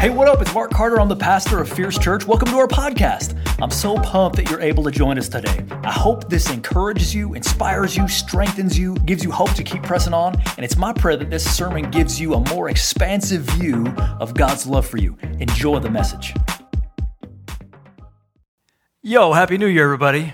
Hey, what up? It's Mark Carter. I'm the pastor of Fierce Church. Welcome to our podcast. I'm so pumped that you're able to join us today. I hope this encourages you, inspires you, strengthens you, gives you hope to keep pressing on. And it's my prayer that this sermon gives you a more expansive view of God's love for you. Enjoy the message. Yo, Happy New Year, everybody.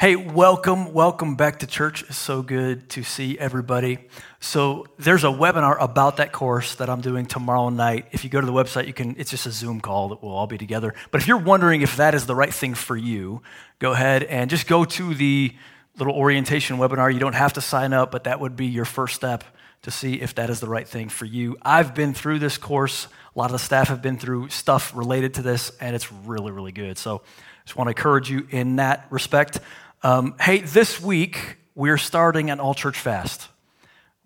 Hey, welcome, welcome back to church. It's so good to see everybody. So, there's a webinar about that course that I'm doing tomorrow night. If you go to the website, you can it's just a Zoom call that we'll all be together. But if you're wondering if that is the right thing for you, go ahead and just go to the little orientation webinar. You don't have to sign up, but that would be your first step to see if that is the right thing for you. I've been through this course. A lot of the staff have been through stuff related to this, and it's really, really good. So, I just want to encourage you in that respect. Um, hey, this week we're starting an all church fast.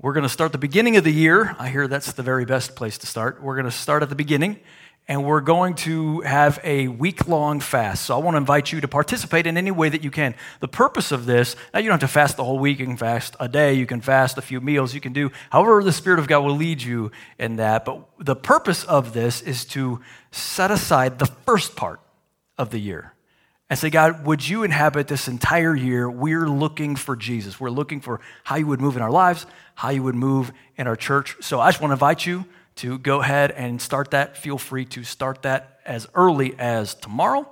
We're going to start the beginning of the year. I hear that's the very best place to start. We're going to start at the beginning and we're going to have a week long fast. So I want to invite you to participate in any way that you can. The purpose of this, now you don't have to fast the whole week. You can fast a day, you can fast a few meals, you can do however the Spirit of God will lead you in that. But the purpose of this is to set aside the first part of the year and say, God, would you inhabit this entire year? We're looking for Jesus. We're looking for how you would move in our lives, how you would move in our church. So I just want to invite you to go ahead and start that. Feel free to start that as early as tomorrow.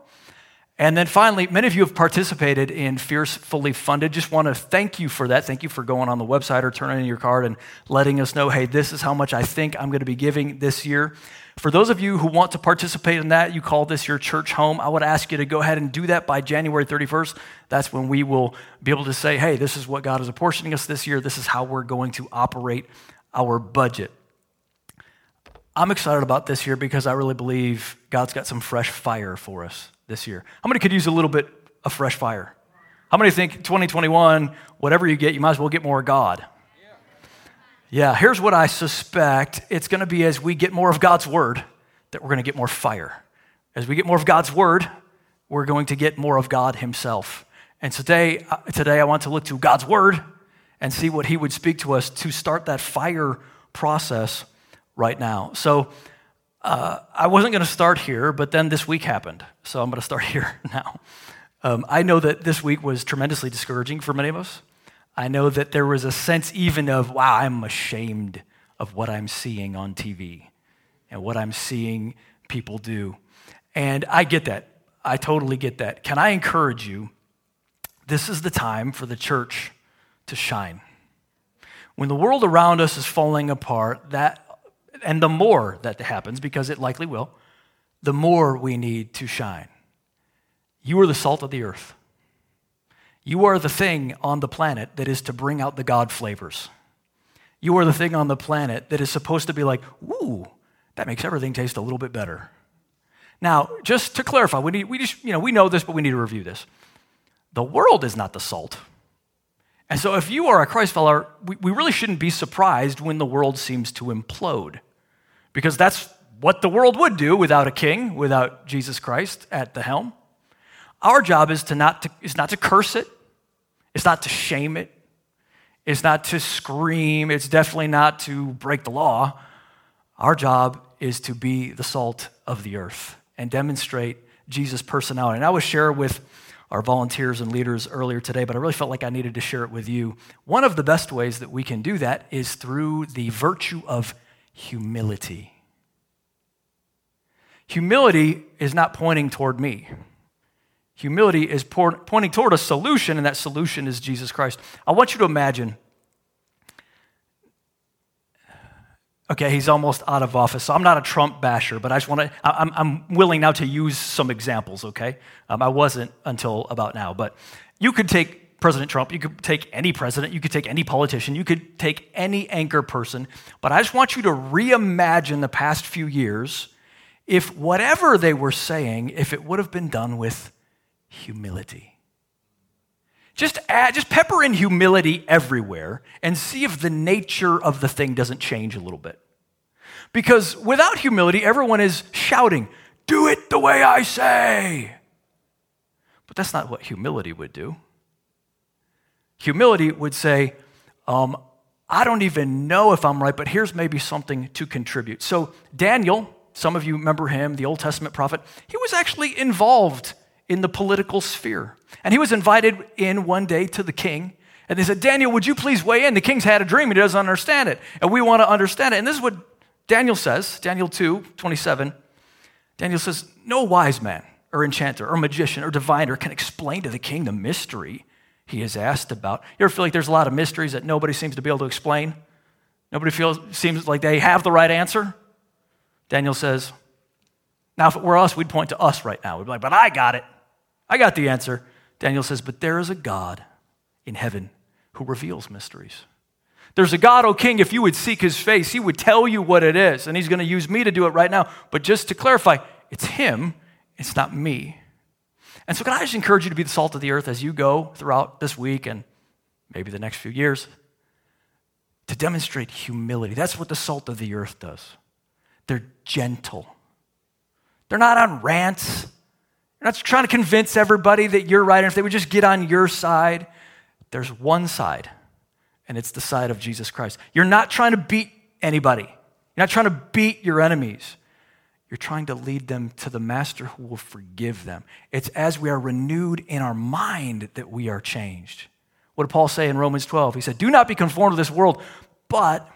And then finally, many of you have participated in Fierce Fully Funded. Just want to thank you for that. Thank you for going on the website or turning in your card and letting us know, hey, this is how much I think I'm going to be giving this year. For those of you who want to participate in that, you call this your church home, I would ask you to go ahead and do that by January 31st. That's when we will be able to say, hey, this is what God is apportioning us this year. This is how we're going to operate our budget. I'm excited about this year because I really believe God's got some fresh fire for us this year. How many could use a little bit of fresh fire? How many think 2021, whatever you get, you might as well get more God? Yeah, here's what I suspect it's going to be as we get more of God's word that we're going to get more fire. As we get more of God's word, we're going to get more of God Himself. And today, uh, today I want to look to God's word and see what He would speak to us to start that fire process right now. So, uh, I wasn't going to start here, but then this week happened. So I'm going to start here now. Um, I know that this week was tremendously discouraging for many of us. I know that there was a sense even of, wow, I'm ashamed of what I'm seeing on TV and what I'm seeing people do. And I get that. I totally get that. Can I encourage you? This is the time for the church to shine. When the world around us is falling apart, that and the more that happens because it likely will, the more we need to shine. You are the salt of the earth. You are the thing on the planet that is to bring out the God flavors. You are the thing on the planet that is supposed to be like, ooh, that makes everything taste a little bit better. Now, just to clarify, we, need, we just, you know, we know this, but we need to review this. The world is not the salt. And so if you are a Christ follower, we, we really shouldn't be surprised when the world seems to implode. Because that's what the world would do without a king, without Jesus Christ at the helm. Our job is, to not to, is not to curse it, it's not to shame it. It's not to scream. It's definitely not to break the law. Our job is to be the salt of the earth and demonstrate Jesus' personality. And I was share with our volunteers and leaders earlier today, but I really felt like I needed to share it with you. One of the best ways that we can do that is through the virtue of humility. Humility is not pointing toward me. Humility is pointing toward a solution, and that solution is Jesus Christ. I want you to imagine. Okay, he's almost out of office, so I'm not a Trump basher, but I just want to, I'm, I'm willing now to use some examples, okay? Um, I wasn't until about now, but you could take President Trump, you could take any president, you could take any politician, you could take any anchor person, but I just want you to reimagine the past few years if whatever they were saying, if it would have been done with humility. Just add, just pepper in humility everywhere and see if the nature of the thing doesn't change a little bit. Because without humility, everyone is shouting, Do it the way I say. But that's not what humility would do. Humility would say, um, I don't even know if I'm right, but here's maybe something to contribute. So, Daniel, some of you remember him, the Old Testament prophet, he was actually involved in the political sphere. And he was invited in one day to the king. And they said, Daniel, would you please weigh in? The king's had a dream. He doesn't understand it. And we want to understand it. And this is what Daniel says, Daniel 2, 27. Daniel says, No wise man or enchanter or magician or diviner can explain to the king the mystery he is asked about. You ever feel like there's a lot of mysteries that nobody seems to be able to explain? Nobody feels seems like they have the right answer? Daniel says, Now, if it were us, we'd point to us right now. We'd be like, But I got it. I got the answer. Daniel says, But there is a God in heaven who reveals mysteries. There's a God, O king, if you would seek his face, he would tell you what it is. And he's going to use me to do it right now. But just to clarify, it's him, it's not me. And so, can I just encourage you to be the salt of the earth as you go throughout this week and maybe the next few years? To demonstrate humility. That's what the salt of the earth does. They're gentle, they're not on rants. They're not trying to convince everybody that you're right. And if they would just get on your side, there's one side, and it's the side of Jesus Christ. You're not trying to beat anybody, you're not trying to beat your enemies. You're trying to lead them to the master who will forgive them. It's as we are renewed in our mind that we are changed. What did Paul say in Romans 12? He said, Do not be conformed to this world, but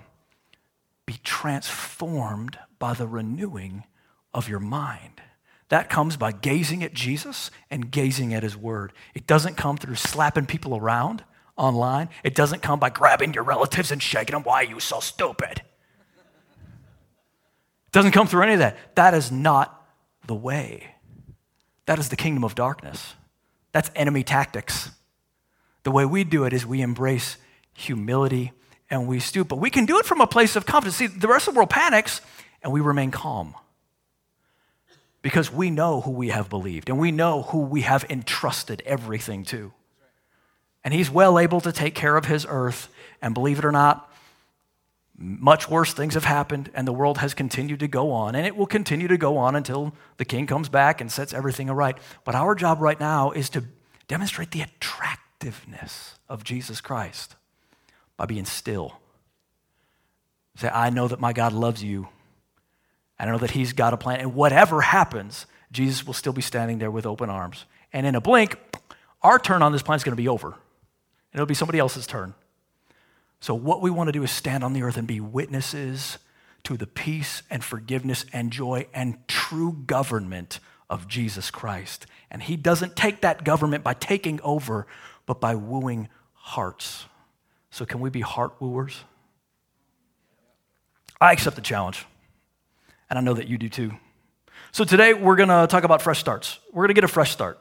be transformed by the renewing of your mind. That comes by gazing at Jesus and gazing at his word. It doesn't come through slapping people around online. It doesn't come by grabbing your relatives and shaking them. Why are you so stupid? It Doesn't come through any of that. That is not the way. That is the kingdom of darkness. That's enemy tactics. The way we do it is we embrace humility and we stoop. But we can do it from a place of confidence. See, the rest of the world panics and we remain calm because we know who we have believed and we know who we have entrusted everything to. And he's well able to take care of his earth. And believe it or not, much worse things have happened, and the world has continued to go on, and it will continue to go on until the king comes back and sets everything right. But our job right now is to demonstrate the attractiveness of Jesus Christ by being still. Say, I know that my God loves you. I know that He's got a plan. And whatever happens, Jesus will still be standing there with open arms. And in a blink, our turn on this planet is going to be over. And it'll be somebody else's turn. So, what we want to do is stand on the earth and be witnesses to the peace and forgiveness and joy and true government of Jesus Christ. And He doesn't take that government by taking over, but by wooing hearts. So, can we be heart wooers? I accept the challenge, and I know that you do too. So, today we're going to talk about fresh starts. We're going to get a fresh start.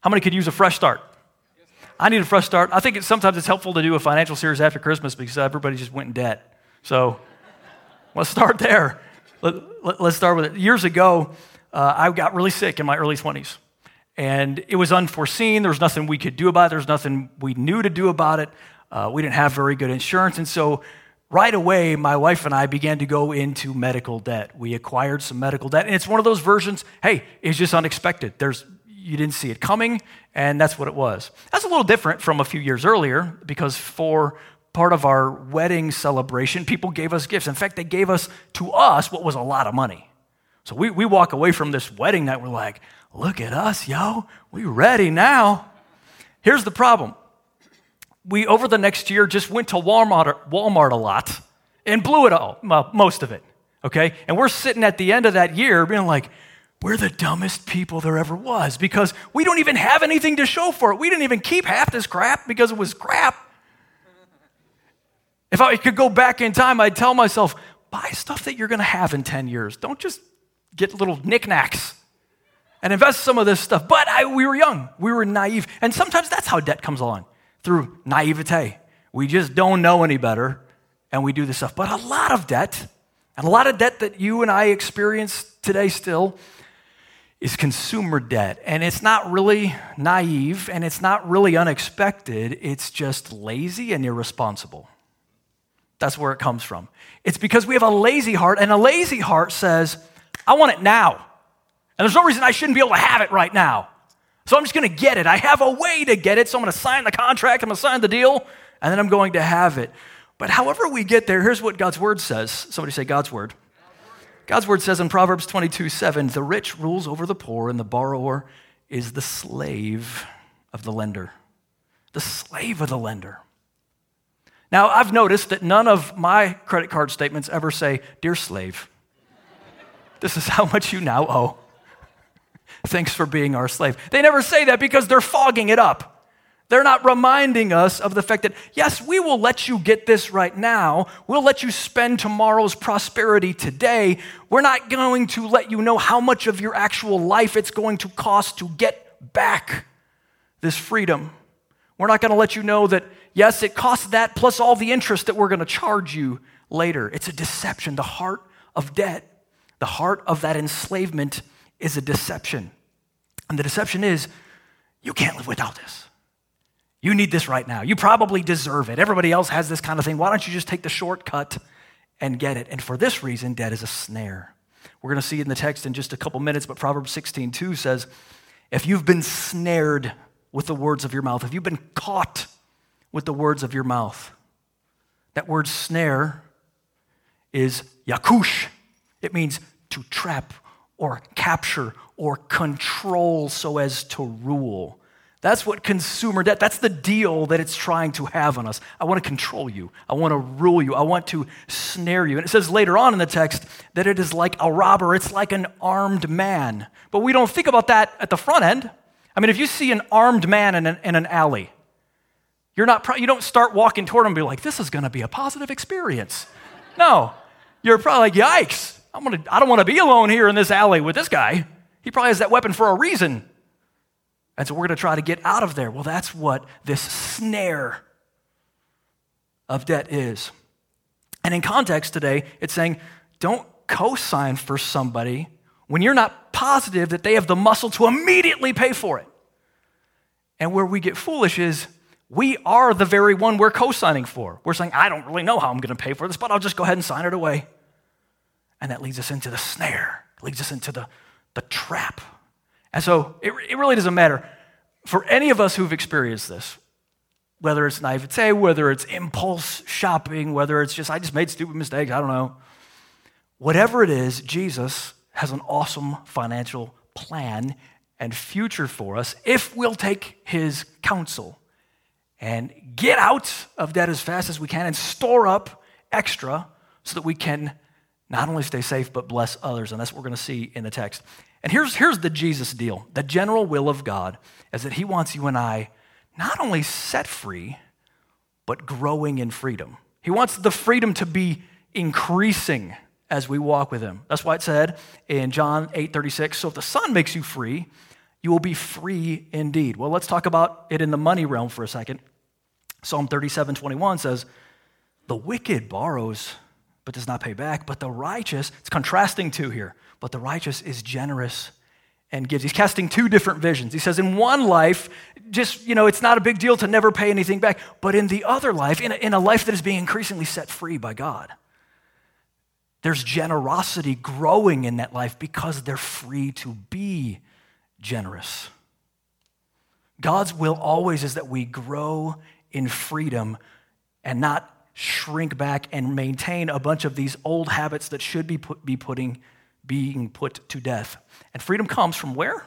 How many could use a fresh start? I need a fresh start. I think it's, sometimes it's helpful to do a financial series after Christmas because everybody just went in debt. So let's start there. Let, us let, start with it. Years ago, uh, I got really sick in my early 20s. And it was unforeseen. There was nothing we could do about it. There was nothing we knew to do about it. Uh, we didn't have very good insurance. And so right away, my wife and I began to go into medical debt. We acquired some medical debt. And it's one of those versions, hey, it's just unexpected. There's you didn't see it coming, and that's what it was. That's a little different from a few years earlier because for part of our wedding celebration, people gave us gifts. In fact, they gave us to us what was a lot of money. So we, we walk away from this wedding night, we're like, look at us, yo, we ready now. Here's the problem. We, over the next year, just went to Walmart, Walmart a lot and blew it all, most of it, okay? And we're sitting at the end of that year being like, we're the dumbest people there ever was because we don't even have anything to show for it. We didn't even keep half this crap because it was crap. If I could go back in time, I'd tell myself, buy stuff that you're going to have in 10 years. Don't just get little knickknacks and invest some of this stuff. But I, we were young, we were naive. And sometimes that's how debt comes along through naivete. We just don't know any better and we do this stuff. But a lot of debt, and a lot of debt that you and I experience today still, is consumer debt. And it's not really naive and it's not really unexpected, it's just lazy and irresponsible. That's where it comes from. It's because we have a lazy heart, and a lazy heart says, I want it now. And there's no reason I shouldn't be able to have it right now. So I'm just going to get it. I have a way to get it, so I'm going to sign the contract, I'm going to sign the deal, and then I'm going to have it. But however we get there, here's what God's word says. Somebody say God's word. God's word says in Proverbs 22 7, the rich rules over the poor, and the borrower is the slave of the lender. The slave of the lender. Now, I've noticed that none of my credit card statements ever say, Dear slave, this is how much you now owe. Thanks for being our slave. They never say that because they're fogging it up. They're not reminding us of the fact that, yes, we will let you get this right now. We'll let you spend tomorrow's prosperity today. We're not going to let you know how much of your actual life it's going to cost to get back this freedom. We're not going to let you know that, yes, it costs that plus all the interest that we're going to charge you later. It's a deception. The heart of debt, the heart of that enslavement is a deception. And the deception is, you can't live without this. You need this right now. You probably deserve it. Everybody else has this kind of thing. Why don't you just take the shortcut and get it? And for this reason, debt is a snare. We're going to see it in the text in just a couple minutes, but Proverbs 16, 2 says, If you've been snared with the words of your mouth, if you've been caught with the words of your mouth, that word snare is yakush. It means to trap or capture or control so as to rule. That's what consumer debt, that's the deal that it's trying to have on us. I want to control you. I want to rule you. I want to snare you. And it says later on in the text that it is like a robber, it's like an armed man. But we don't think about that at the front end. I mean, if you see an armed man in an, in an alley, you're not, you don't start walking toward him and be like, this is going to be a positive experience. No, you're probably like, yikes, I'm gonna, I don't want to be alone here in this alley with this guy. He probably has that weapon for a reason. And so we're going to try to get out of there. Well, that's what this snare of debt is. And in context today, it's saying don't co sign for somebody when you're not positive that they have the muscle to immediately pay for it. And where we get foolish is we are the very one we're co signing for. We're saying, I don't really know how I'm going to pay for this, but I'll just go ahead and sign it away. And that leads us into the snare, leads us into the, the trap and so it, it really doesn't matter. For any of us who've experienced this, whether it's naivete, whether it's impulse shopping, whether it's just, I just made stupid mistakes, I don't know. Whatever it is, Jesus has an awesome financial plan and future for us if we'll take his counsel and get out of debt as fast as we can and store up extra so that we can not only stay safe but bless others. And that's what we're going to see in the text. And here's, here's the Jesus deal the general will of God is that He wants you and I not only set free, but growing in freedom. He wants the freedom to be increasing as we walk with Him. That's why it said in John 8 36, so if the Son makes you free, you will be free indeed. Well, let's talk about it in the money realm for a second. Psalm 37 21 says, The wicked borrows but does not pay back, but the righteous, it's contrasting two here but the righteous is generous and gives. He's casting two different visions. He says, in one life, just, you know, it's not a big deal to never pay anything back. But in the other life, in a, in a life that is being increasingly set free by God, there's generosity growing in that life because they're free to be generous. God's will always is that we grow in freedom and not shrink back and maintain a bunch of these old habits that should be, put, be putting being put to death. And freedom comes from where?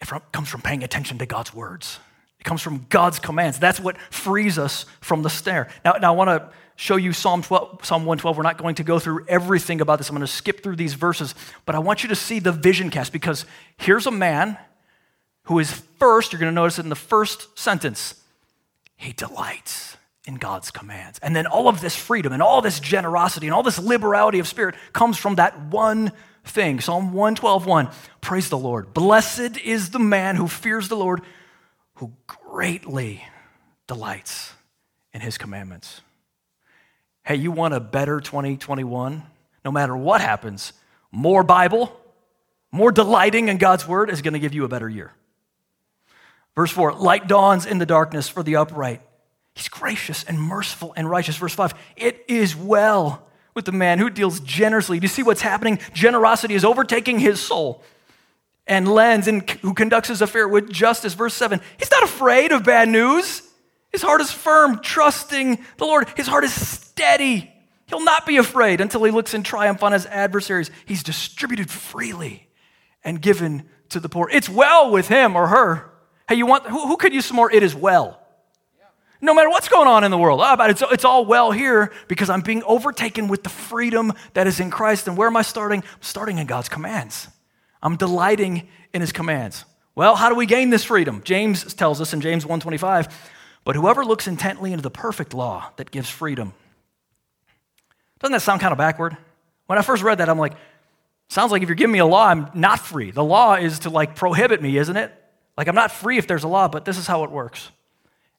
It from, comes from paying attention to God's words. It comes from God's commands. That's what frees us from the snare. Now, now I want to show you Psalm, 12, Psalm 112. We're not going to go through everything about this. I'm going to skip through these verses, but I want you to see the vision cast because here's a man who is first, you're going to notice it in the first sentence, he delights in God's commands. And then all of this freedom and all this generosity and all this liberality of spirit comes from that one thing. Psalm 112, 1. Praise the Lord. Blessed is the man who fears the Lord, who greatly delights in his commandments. Hey, you want a better 2021? No matter what happens, more Bible, more delighting in God's word is going to give you a better year. Verse 4 Light dawns in the darkness for the upright. He's gracious and merciful and righteous. Verse 5 It is well with the man who deals generously. Do you see what's happening? Generosity is overtaking his soul and lends and who conducts his affair with justice. Verse 7 He's not afraid of bad news. His heart is firm, trusting the Lord. His heart is steady. He'll not be afraid until he looks in triumph on his adversaries. He's distributed freely and given to the poor. It's well with him or her. Hey, you want who, who could use some more? It is well. No matter what's going on in the world, oh, it's, it's all well here because I'm being overtaken with the freedom that is in Christ. And where am I starting? I'm starting in God's commands. I'm delighting in his commands. Well, how do we gain this freedom? James tells us in James 1:25, but whoever looks intently into the perfect law that gives freedom. Doesn't that sound kind of backward? When I first read that, I'm like, sounds like if you're giving me a law, I'm not free. The law is to like prohibit me, isn't it? Like I'm not free if there's a law, but this is how it works.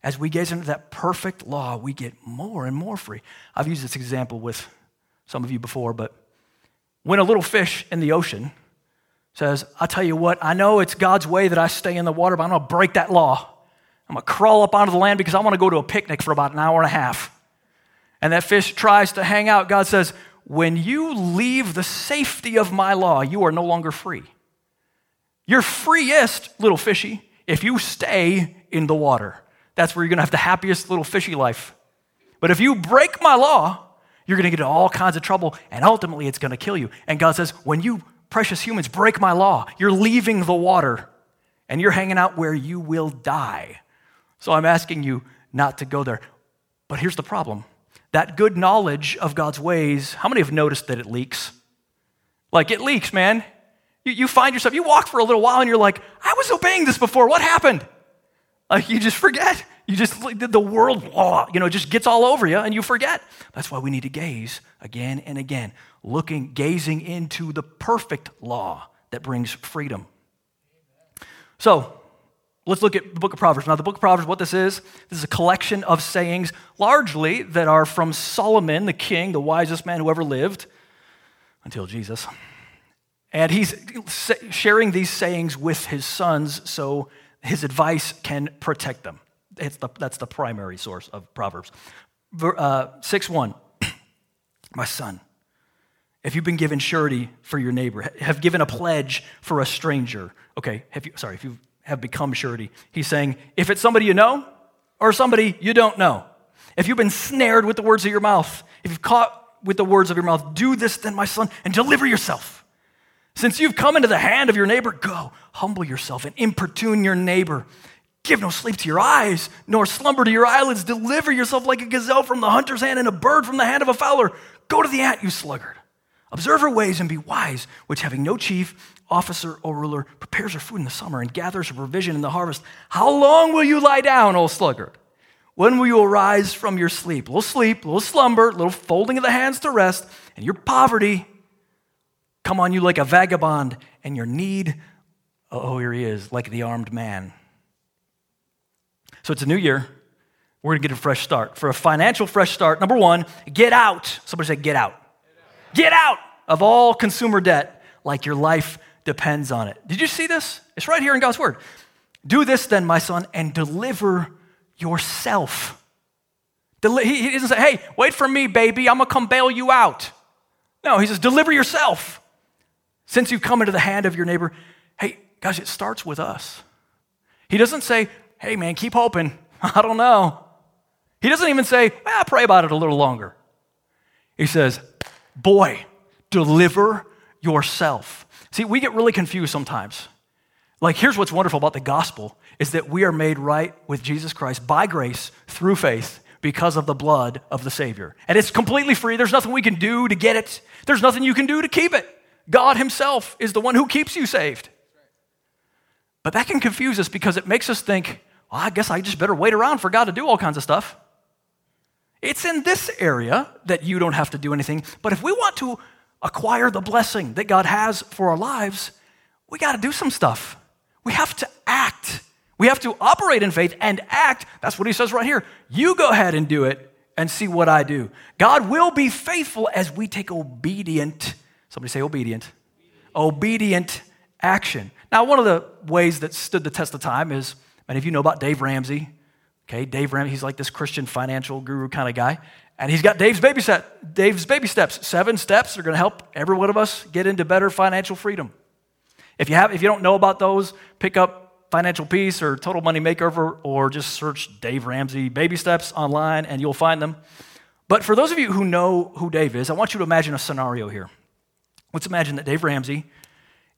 As we gaze into that perfect law, we get more and more free. I've used this example with some of you before, but when a little fish in the ocean says, I'll tell you what, I know it's God's way that I stay in the water, but I'm going to break that law. I'm going to crawl up onto the land because I want to go to a picnic for about an hour and a half. And that fish tries to hang out. God says, When you leave the safety of my law, you are no longer free. You're freest, little fishy, if you stay in the water. That's where you're going to have the happiest little fishy life. But if you break my law, you're going to get in all kinds of trouble, and ultimately it's going to kill you. And God says, When you, precious humans, break my law, you're leaving the water and you're hanging out where you will die. So I'm asking you not to go there. But here's the problem that good knowledge of God's ways, how many have noticed that it leaks? Like it leaks, man. You, you find yourself, you walk for a little while and you're like, I was obeying this before. What happened? Like you just forget. You just, like the world, you know, just gets all over you and you forget. That's why we need to gaze again and again, looking, gazing into the perfect law that brings freedom. So, Let's look at the book of Proverbs. Now, the book of Proverbs, what this is, this is a collection of sayings largely that are from Solomon, the king, the wisest man who ever lived until Jesus. And he's sharing these sayings with his sons so his advice can protect them. The, that's the primary source of Proverbs. Uh, 6 1. My son, if you've been given surety for your neighbor, have given a pledge for a stranger. Okay, have you, sorry, if you've have become surety. He's saying, if it's somebody you know or somebody you don't know, if you've been snared with the words of your mouth, if you've caught with the words of your mouth, do this then, my son, and deliver yourself. Since you've come into the hand of your neighbor, go, humble yourself and importune your neighbor. Give no sleep to your eyes, nor slumber to your eyelids. Deliver yourself like a gazelle from the hunter's hand and a bird from the hand of a fowler. Go to the ant, you sluggard. Observe her ways and be wise, which having no chief, officer, or ruler prepares her food in the summer and gathers her provision in the harvest. How long will you lie down, O sluggard? When will you arise from your sleep? A little sleep, a little slumber, a little folding of the hands to rest, and your poverty come on you like a vagabond, and your need, oh, here he is, like the armed man. So it's a new year. We're going to get a fresh start. For a financial fresh start, number one, get out. Somebody say, get out. Get out of all consumer debt like your life depends on it. Did you see this? It's right here in God's word. Do this then, my son, and deliver yourself. He doesn't say, hey, wait for me, baby, I'm gonna come bail you out. No, he says, deliver yourself. Since you've come into the hand of your neighbor, hey, guys, it starts with us. He doesn't say, hey, man, keep hoping. I don't know. He doesn't even say, well, pray about it a little longer. He says, boy, deliver yourself. See, we get really confused sometimes. Like, here's what's wonderful about the gospel is that we are made right with Jesus Christ by grace through faith because of the blood of the Savior. And it's completely free. There's nothing we can do to get it, there's nothing you can do to keep it. God Himself is the one who keeps you saved. But that can confuse us because it makes us think, well, I guess I just better wait around for God to do all kinds of stuff. It's in this area that you don't have to do anything. But if we want to acquire the blessing that God has for our lives, we got to do some stuff. We have to act. We have to operate in faith and act. That's what he says right here. You go ahead and do it and see what I do. God will be faithful as we take obedient, somebody say obedient, obedient action. Now, one of the ways that stood the test of time is, many of you know about Dave Ramsey. Okay, Dave Ramsey, he's like this Christian financial guru kind of guy. And he's got Dave's baby set, Dave's baby steps. Seven steps are going to help every one of us get into better financial freedom. If you have, if you don't know about those, pick up financial peace or total money makeover, or just search Dave Ramsey baby steps online and you'll find them. But for those of you who know who Dave is, I want you to imagine a scenario here. Let's imagine that Dave Ramsey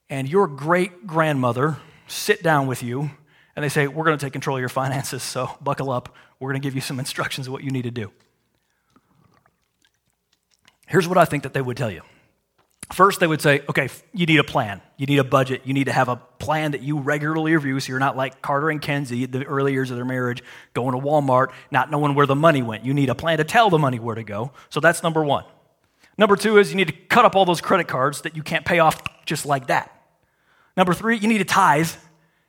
and your great grandmother sit down with you and they say, We're going to take control of your finances, so buckle up. We're going to give you some instructions of what you need to do. Here's what I think that they would tell you. First, they would say, okay, you need a plan. You need a budget. You need to have a plan that you regularly review so you're not like Carter and Kenzie the early years of their marriage, going to Walmart, not knowing where the money went. You need a plan to tell the money where to go. So that's number one. Number two is you need to cut up all those credit cards that you can't pay off just like that. Number three, you need to tithe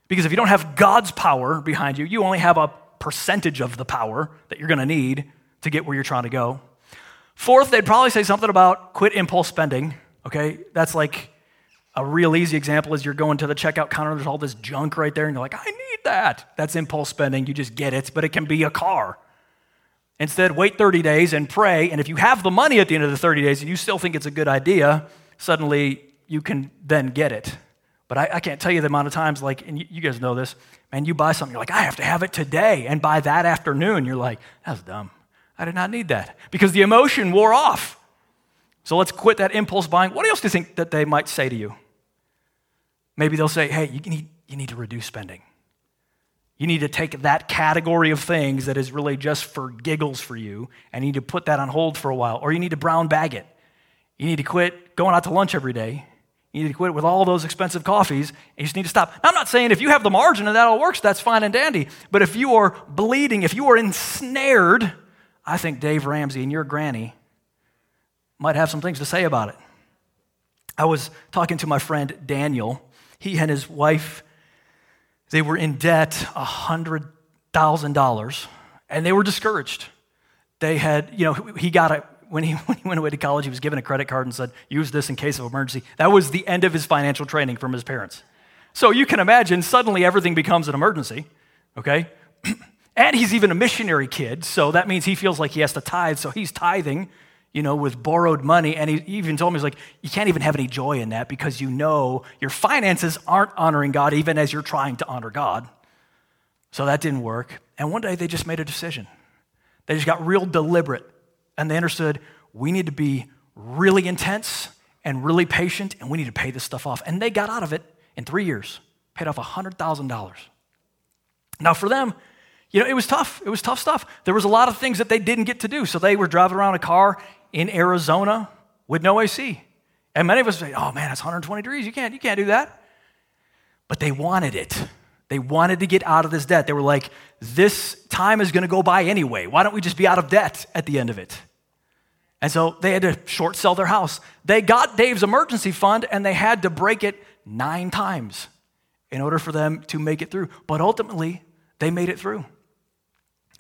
because if you don't have God's power behind you, you only have a percentage of the power that you're going to need to get where you're trying to go. Fourth, they'd probably say something about quit impulse spending Okay, that's like a real easy example is you're going to the checkout counter, there's all this junk right there, and you're like, I need that. That's impulse spending. You just get it, but it can be a car. Instead, wait 30 days and pray. And if you have the money at the end of the 30 days and you still think it's a good idea, suddenly you can then get it. But I, I can't tell you the amount of times, like, and you, you guys know this, man, you buy something, you're like, I have to have it today. And by that afternoon, you're like, that's dumb. I did not need that. Because the emotion wore off. So let's quit that impulse buying. What else do you think that they might say to you? Maybe they'll say, hey, you need, you need to reduce spending. You need to take that category of things that is really just for giggles for you, and you need to put that on hold for a while, or you need to brown bag it. You need to quit going out to lunch every day. You need to quit with all those expensive coffees, and you just need to stop. Now, I'm not saying if you have the margin and that all works, that's fine and dandy. But if you are bleeding, if you are ensnared, I think Dave Ramsey and your granny might have some things to say about it. I was talking to my friend Daniel. He and his wife, they were in debt $100,000 and they were discouraged. They had, you know, he got a, when he, when he went away to college, he was given a credit card and said, use this in case of emergency. That was the end of his financial training from his parents. So you can imagine suddenly everything becomes an emergency, okay? and he's even a missionary kid, so that means he feels like he has to tithe, so he's tithing you know, with borrowed money. And he even told me, he's like, you can't even have any joy in that because you know your finances aren't honoring God even as you're trying to honor God. So that didn't work. And one day they just made a decision. They just got real deliberate and they understood we need to be really intense and really patient and we need to pay this stuff off. And they got out of it in three years, paid off $100,000. Now, for them, you know, it was tough. It was tough stuff. There was a lot of things that they didn't get to do. So they were driving around a car in Arizona with no AC. And many of us say, oh man, it's 120 degrees. You can't, you can't do that. But they wanted it. They wanted to get out of this debt. They were like, this time is going to go by anyway. Why don't we just be out of debt at the end of it? And so they had to short sell their house. They got Dave's emergency fund and they had to break it nine times in order for them to make it through. But ultimately, they made it through.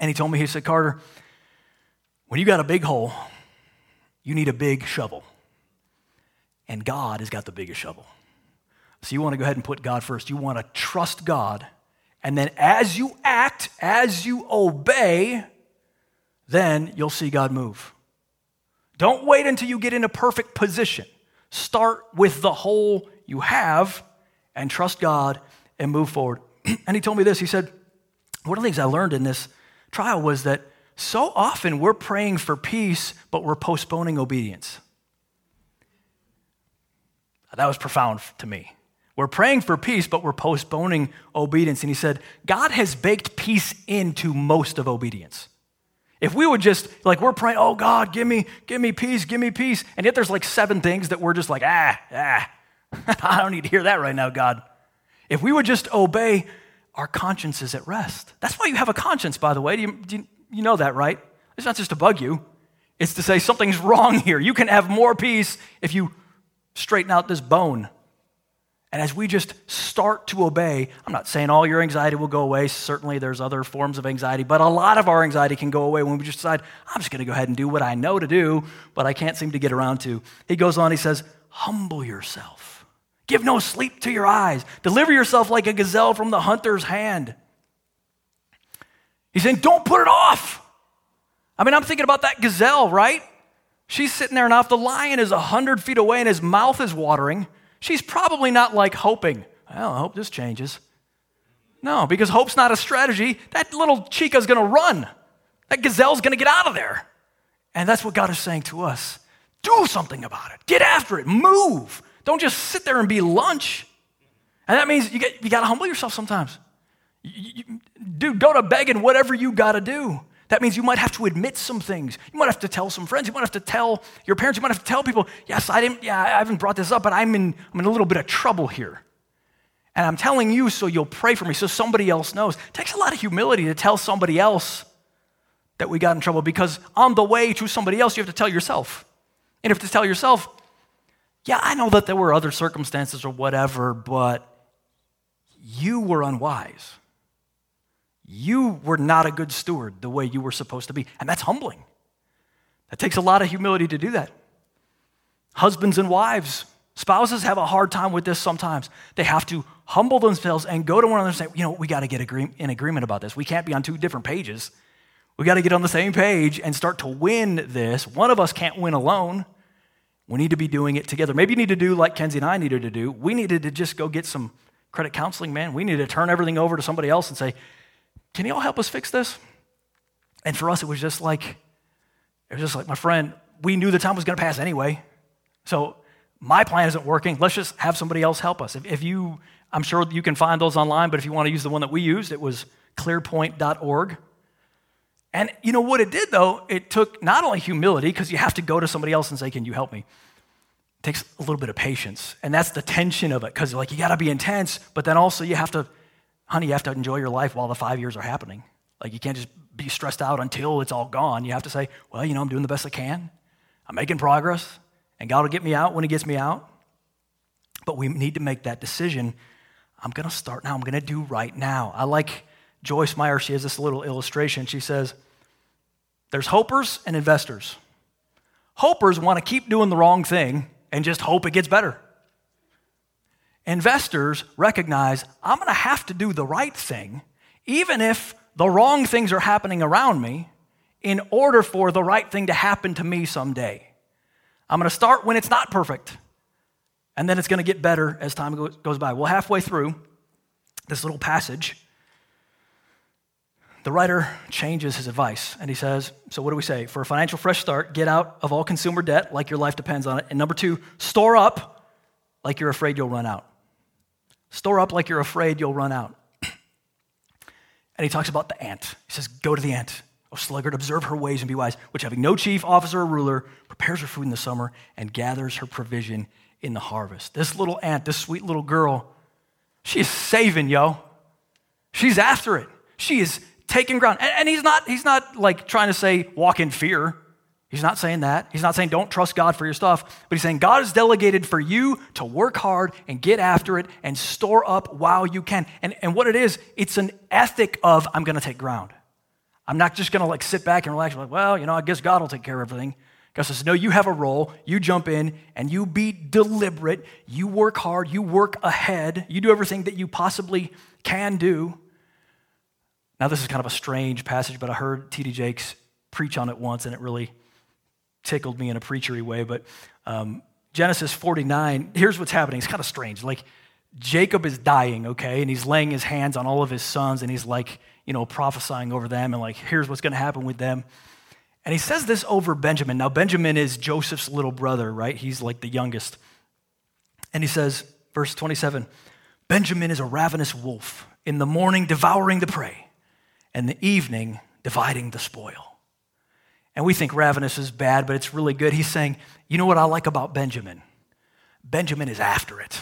And he told me, he said, Carter, when you got a big hole, you need a big shovel. And God has got the biggest shovel. So you want to go ahead and put God first. You want to trust God. And then as you act, as you obey, then you'll see God move. Don't wait until you get in a perfect position. Start with the hole you have and trust God and move forward. and he told me this. He said, One of the things I learned in this trial was that so often we're praying for peace, but we're postponing obedience. That was profound to me. We're praying for peace, but we're postponing obedience. And he said, God has baked peace into most of obedience. If we would just, like, we're praying, oh God, give me, give me peace, give me peace. And yet there's like seven things that we're just like, ah, ah, I don't need to hear that right now, God. If we would just obey, our conscience is at rest. That's why you have a conscience, by the way. Do you, do you, you know that, right? It's not just to bug you, it's to say something's wrong here. You can have more peace if you straighten out this bone. And as we just start to obey, I'm not saying all your anxiety will go away. Certainly, there's other forms of anxiety, but a lot of our anxiety can go away when we just decide, I'm just going to go ahead and do what I know to do, but I can't seem to get around to. He goes on, he says, Humble yourself. Give no sleep to your eyes. Deliver yourself like a gazelle from the hunter's hand. He's saying, don't put it off. I mean, I'm thinking about that gazelle, right? She's sitting there, and if the lion is 100 feet away and his mouth is watering, she's probably not like hoping, well, I hope this changes. No, because hope's not a strategy. That little chica's gonna run. That gazelle's gonna get out of there. And that's what God is saying to us. Do something about it. Get after it. Move. Don't just sit there and be lunch. And that means you, get, you got to humble yourself sometimes. You, you, dude, go to begging whatever you got to do. That means you might have to admit some things. You might have to tell some friends. You might have to tell your parents. You might have to tell people, yes, I didn't, yeah, I haven't brought this up, but I'm in, I'm in a little bit of trouble here. And I'm telling you so you'll pray for me, so somebody else knows. It takes a lot of humility to tell somebody else that we got in trouble because on the way to somebody else, you have to tell yourself. And you have to tell yourself, yeah, I know that there were other circumstances or whatever, but you were unwise. You were not a good steward the way you were supposed to be. And that's humbling. That takes a lot of humility to do that. Husbands and wives, spouses have a hard time with this sometimes. They have to humble themselves and go to one another and say, you know, we got to get in agreement about this. We can't be on two different pages. We got to get on the same page and start to win this. One of us can't win alone. We need to be doing it together. Maybe you need to do like Kenzie and I needed to do. We needed to just go get some credit counseling, man. We need to turn everything over to somebody else and say, Can you all help us fix this? And for us, it was just like, it was just like, my friend, we knew the time was going to pass anyway. So my plan isn't working. Let's just have somebody else help us. If, if you, I'm sure you can find those online, but if you want to use the one that we used, it was clearpoint.org. And you know what it did though? It took not only humility, because you have to go to somebody else and say, Can you help me? It takes a little bit of patience. And that's the tension of it, because like you gotta be intense, but then also you have to, honey, you have to enjoy your life while the five years are happening. Like you can't just be stressed out until it's all gone. You have to say, Well, you know, I'm doing the best I can. I'm making progress, and God will get me out when He gets me out. But we need to make that decision. I'm gonna start now, I'm gonna do right now. I like Joyce Meyer, she has this little illustration. She says, There's hopers and investors. Hopers want to keep doing the wrong thing and just hope it gets better. Investors recognize I'm going to have to do the right thing, even if the wrong things are happening around me, in order for the right thing to happen to me someday. I'm going to start when it's not perfect, and then it's going to get better as time goes by. Well, halfway through this little passage, the writer changes his advice and he says, So, what do we say? For a financial fresh start, get out of all consumer debt like your life depends on it. And number two, store up like you're afraid you'll run out. Store up like you're afraid you'll run out. and he talks about the ant. He says, Go to the ant. O sluggard, observe her ways and be wise, which having no chief, officer, or ruler, prepares her food in the summer and gathers her provision in the harvest. This little ant, this sweet little girl, she is saving, yo. She's after it. She is taking ground. And, and he's not, he's not like trying to say walk in fear. He's not saying that. He's not saying don't trust God for your stuff, but he's saying God has delegated for you to work hard and get after it and store up while you can. And, and what it is, it's an ethic of I'm going to take ground. I'm not just going to like sit back and relax, like, well, you know, I guess God will take care of everything. God says, no, you have a role. You jump in and you be deliberate. You work hard. You work ahead. You do everything that you possibly can do. Now, this is kind of a strange passage, but I heard T.D. Jakes preach on it once, and it really tickled me in a preachery way. But um, Genesis 49, here's what's happening. It's kind of strange. Like, Jacob is dying, okay, and he's laying his hands on all of his sons, and he's like, you know, prophesying over them, and like, here's what's going to happen with them. And he says this over Benjamin. Now, Benjamin is Joseph's little brother, right? He's like the youngest. And he says, verse 27 Benjamin is a ravenous wolf, in the morning devouring the prey and the evening dividing the spoil. And we think ravenous is bad, but it's really good. He's saying, you know what I like about Benjamin? Benjamin is after it.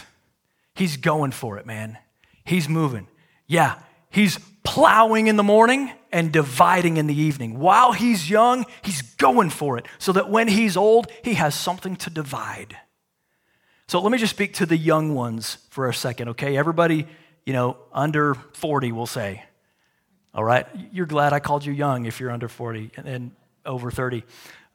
He's going for it, man. He's moving. Yeah, he's plowing in the morning and dividing in the evening. While he's young, he's going for it so that when he's old, he has something to divide. So let me just speak to the young ones for a second, okay? Everybody, you know, under 40 will say, all right? You're glad I called you young if you're under 40 and, and over 30.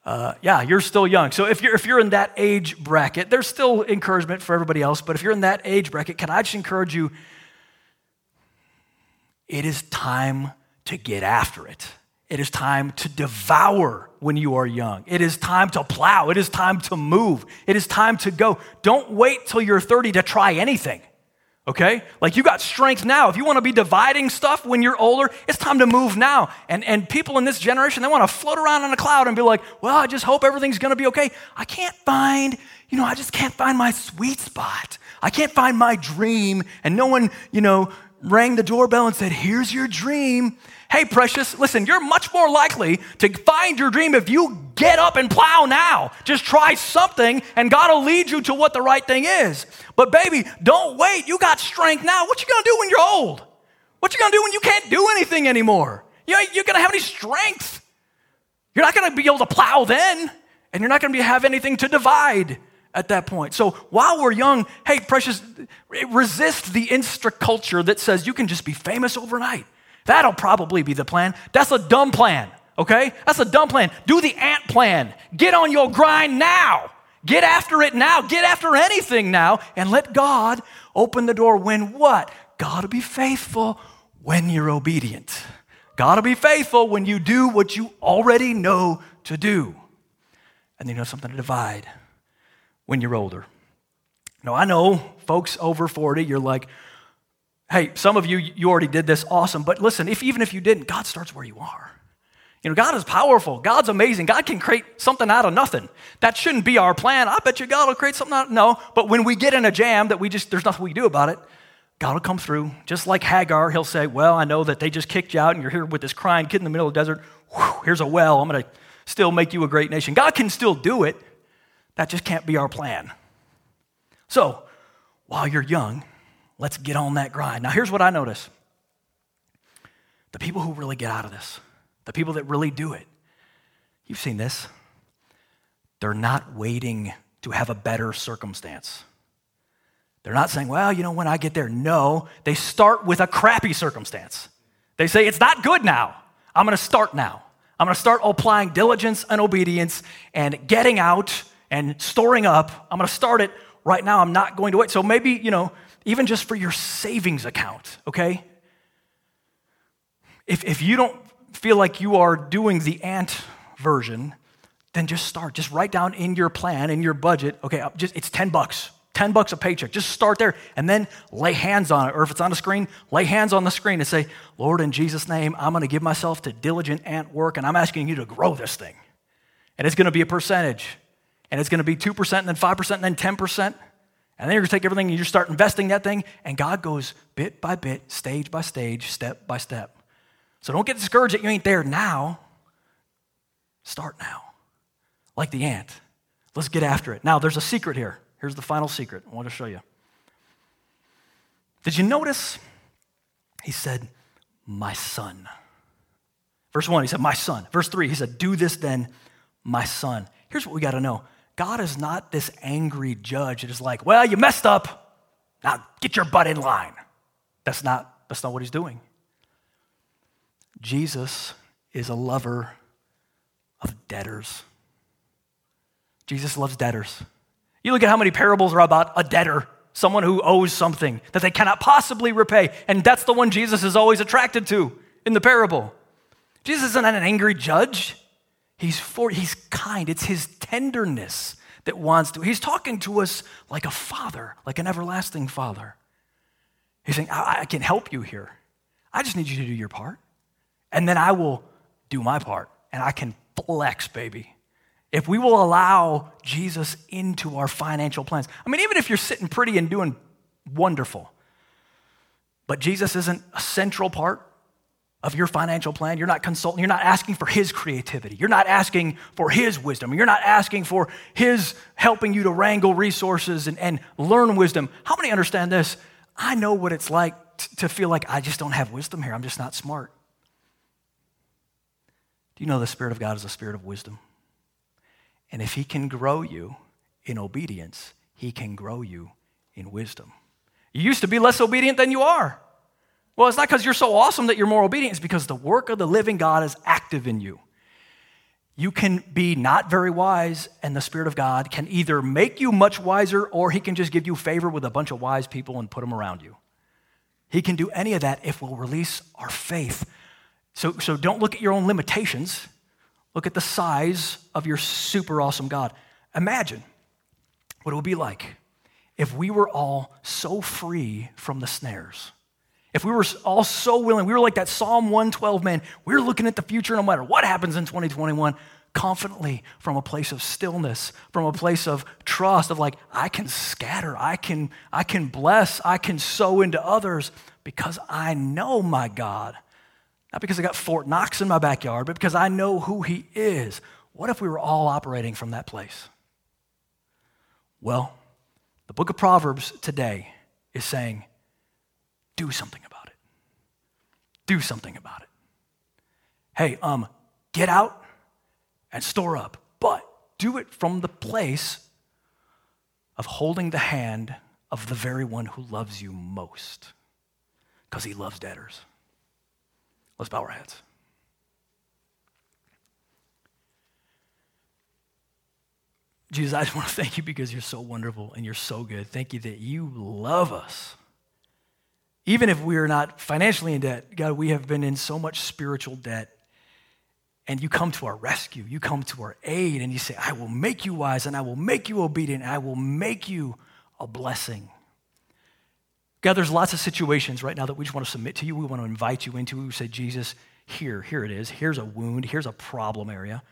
Uh, yeah, you're still young. So if you're, if you're in that age bracket, there's still encouragement for everybody else, but if you're in that age bracket, can I just encourage you? It is time to get after it. It is time to devour when you are young. It is time to plow. It is time to move. It is time to go. Don't wait till you're 30 to try anything. Okay? Like you got strength now. If you want to be dividing stuff when you're older, it's time to move now. And, and people in this generation, they want to float around on a cloud and be like, well, I just hope everything's going to be okay. I can't find, you know, I just can't find my sweet spot. I can't find my dream. And no one, you know, rang the doorbell and said, here's your dream. Hey, precious, listen, you're much more likely to find your dream if you get up and plow now. Just try something, and God will lead you to what the right thing is. But, baby, don't wait. You got strength now. What you gonna do when you're old? What you gonna do when you can't do anything anymore? You ain't, you're gonna have any strength. You're not gonna be able to plow then, and you're not gonna be, have anything to divide at that point. So while we're young, hey, precious, resist the insta culture that says you can just be famous overnight. That'll probably be the plan. That's a dumb plan, okay? That's a dumb plan. Do the ant plan. Get on your grind now. Get after it now. Get after anything now and let God open the door when what? God will be faithful when you're obedient. God will be faithful when you do what you already know to do. And then you know something to divide when you're older. Now, I know folks over 40, you're like, Hey, some of you, you already did this, awesome. But listen, if, even if you didn't, God starts where you are. You know, God is powerful. God's amazing. God can create something out of nothing. That shouldn't be our plan. I bet you God will create something out of no. But when we get in a jam that we just, there's nothing we can do about it, God will come through. Just like Hagar, he'll say, Well, I know that they just kicked you out and you're here with this crying kid in the middle of the desert. Whew, here's a well. I'm going to still make you a great nation. God can still do it. That just can't be our plan. So, while you're young, Let's get on that grind. Now, here's what I notice the people who really get out of this, the people that really do it, you've seen this, they're not waiting to have a better circumstance. They're not saying, well, you know, when I get there. No, they start with a crappy circumstance. They say, it's not good now. I'm going to start now. I'm going to start applying diligence and obedience and getting out and storing up. I'm going to start it right now. I'm not going to wait. So maybe, you know, even just for your savings account, okay? If, if you don't feel like you are doing the ant version, then just start. Just write down in your plan, in your budget, okay, uh, just it's 10 bucks. 10 bucks a paycheck. Just start there and then lay hands on it. Or if it's on a screen, lay hands on the screen and say, Lord, in Jesus' name, I'm going to give myself to diligent ant work and I'm asking you to grow this thing. And it's going to be a percentage. And it's going to be 2% and then 5% and then 10%. And then you're going to take everything and you start investing that thing, and God goes bit by bit, stage by stage, step by step. So don't get discouraged that you ain't there now. Start now, like the ant. Let's get after it. Now, there's a secret here. Here's the final secret I want to show you. Did you notice? He said, My son. Verse 1, he said, My son. Verse 3, he said, Do this then, my son. Here's what we got to know God is not this angry judge that is like, well, you messed up. Now get your butt in line. That's not, that's not what he's doing. Jesus is a lover of debtors. Jesus loves debtors. You look at how many parables are about a debtor, someone who owes something that they cannot possibly repay. And that's the one Jesus is always attracted to in the parable. Jesus isn't an angry judge. He's for he's kind. It's his tenderness that wants to. He's talking to us like a father, like an everlasting father. He's saying, I, I can help you here. I just need you to do your part. And then I will do my part. And I can flex, baby. If we will allow Jesus into our financial plans. I mean, even if you're sitting pretty and doing wonderful, but Jesus isn't a central part of your financial plan. You're not consulting, you're not asking for his creativity. You're not asking for his wisdom. You're not asking for his helping you to wrangle resources and, and learn wisdom. How many understand this? I know what it's like t- to feel like I just don't have wisdom here. I'm just not smart. Do you know the Spirit of God is a spirit of wisdom? And if he can grow you in obedience, he can grow you in wisdom. You used to be less obedient than you are. Well, it's not because you're so awesome that you're more obedient, it's because the work of the living God is active in you. You can be not very wise, and the Spirit of God can either make you much wiser or He can just give you favor with a bunch of wise people and put them around you. He can do any of that if we'll release our faith. So, so don't look at your own limitations, look at the size of your super awesome God. Imagine what it would be like if we were all so free from the snares. If we were all so willing, we were like that Psalm 112 man, we we're looking at the future no matter what happens in 2021, confidently from a place of stillness, from a place of trust, of like, I can scatter, I can, I can bless, I can sow into others because I know my God. Not because I got Fort Knox in my backyard, but because I know who He is. What if we were all operating from that place? Well, the book of Proverbs today is saying, do something about it. Do something about it. Hey, um, get out and store up, but do it from the place of holding the hand of the very one who loves you most, because he loves debtors. Let's bow our heads. Jesus, I just want to thank you because you're so wonderful and you're so good. Thank you that you love us. Even if we are not financially in debt, God, we have been in so much spiritual debt. And you come to our rescue. You come to our aid, and you say, I will make you wise, and I will make you obedient, and I will make you a blessing. God, there's lots of situations right now that we just want to submit to you. We want to invite you into. We say, Jesus, here, here it is. Here's a wound. Here's a problem area.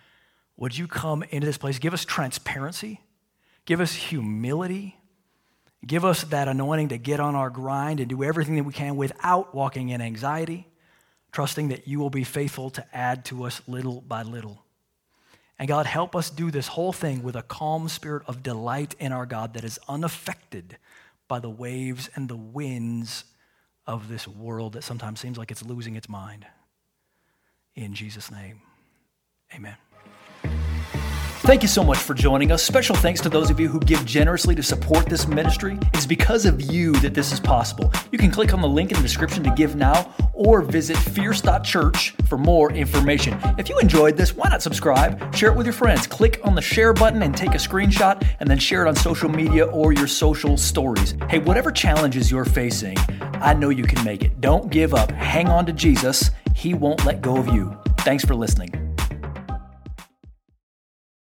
Would you come into this place? Give us transparency, give us humility, give us that anointing to get on our grind and do everything that we can without walking in anxiety, trusting that you will be faithful to add to us little by little. And God, help us do this whole thing with a calm spirit of delight in our God that is unaffected by the waves and the winds of this world that sometimes seems like it's losing its mind. In Jesus' name, amen. Thank you so much for joining us. Special thanks to those of you who give generously to support this ministry. It's because of you that this is possible. You can click on the link in the description to give now or visit fierce.church for more information. If you enjoyed this, why not subscribe? Share it with your friends. Click on the share button and take a screenshot and then share it on social media or your social stories. Hey, whatever challenges you're facing, I know you can make it. Don't give up. Hang on to Jesus. He won't let go of you. Thanks for listening.